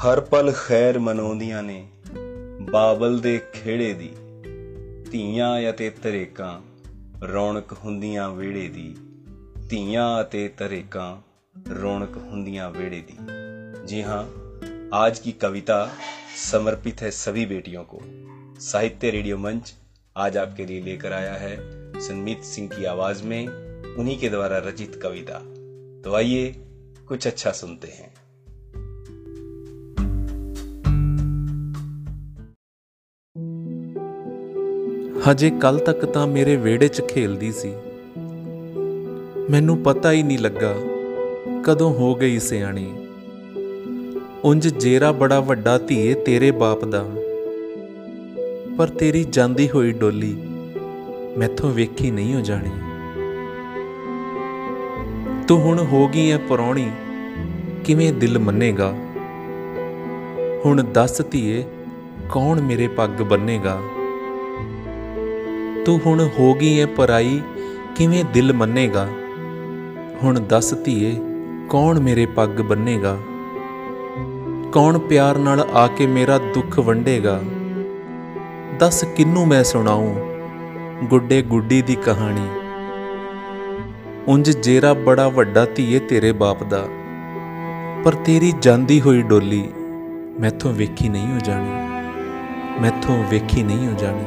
ਹਰ ਪਲ ਖੈਰ ਮਨਾਉਂਦੀਆਂ ਨੇ ਬਾਬਲ ਦੇ ਖੇੜੇ ਦੀ ਧੀਆਂ ਅਤੇ ਤਰੇਕਾਂ ਰੌਣਕ ਹੁੰਦੀਆਂ ਵਿਹੜੇ ਦੀ ਧੀਆਂ ਅਤੇ ਤਰੇਕਾਂ रौनक ਹੁੰਦੀਆਂ ਵਿਹੜੇ ਦੀ जी हाँ आज की कविता समर्पित है सभी बेटियों को साहित्य रेडियो मंच आज आपके लिए लेकर आया है संमीत सिंह की आवाज में उन्हीं के द्वारा रचित कविता तो आइए कुछ अच्छा सुनते हैं ਹਜੇ ਕੱਲ ਤੱਕ ਤਾਂ ਮੇਰੇ ਵਿਹੜੇ 'ਚ ਖੇਲਦੀ ਸੀ। ਮੈਨੂੰ ਪਤਾ ਹੀ ਨਹੀਂ ਲੱਗਾ ਕਦੋਂ ਹੋ ਗਈ ਸਿਆਣੀ। ਉੰਜ ਜੇਰਾ ਬੜਾ ਵੱਡਾ ਧੀਏ ਤੇਰੇ ਬਾਪ ਦਾ। ਪਰ ਤੇਰੀ ਜਾਂਦੀ ਹੋਈ ਡੋਲੀ ਮੈਥੋਂ ਵੇਖੀ ਨਹੀਂ ਹੋ ਜਾਣੀ। ਤੂੰ ਹੁਣ ਹੋ ਗਈ ਐ ਪਰੌਣੀ, ਕਿਵੇਂ ਦਿਲ ਮੰਨੇਗਾ? ਹੁਣ ਦੱਸ ਧੀਏ, ਕੌਣ ਮੇਰੇ ਪੱਗ ਬੰਨੇਗਾ? ਤੂੰ ਹੁਣ ਹੋ ਗਈ ਐ ਪਰਾਈ, ਕਿਵੇਂ ਦਿਲ ਮੰਨੇਗਾ? ਹੁਣ ਦੱਸ ਧੀਏ, ਕੌਣ ਮੇਰੇ ਪੱਗ ਬੰਨੇਗਾ? ਕੌਣ ਪਿਆਰ ਨਾਲ ਆ ਕੇ ਮੇਰਾ ਦੁੱਖ ਵੰਡੇਗਾ? ਦੱਸ ਕਿੰਨੂੰ ਮੈਂ ਸੁਣਾਉਂ ਗੁੱਡੇ ਗੁੱਡੀ ਦੀ ਕਹਾਣੀ? ਉੰਜ ਜੇਰਾ ਬੜਾ ਵੱਡਾ ਧੀਏ ਤੇਰੇ ਬਾਪ ਦਾ, ਪਰ ਤੇਰੀ ਜਾਂਦੀ ਹੋਈ ਡੋਲੀ ਮੈਥੋਂ ਵੇਖੀ ਨਹੀਂ ਹੋ ਜਾਣੀ, ਮੈਥੋਂ ਵੇਖੀ ਨਹੀਂ ਹੋ ਜਾਣੀ।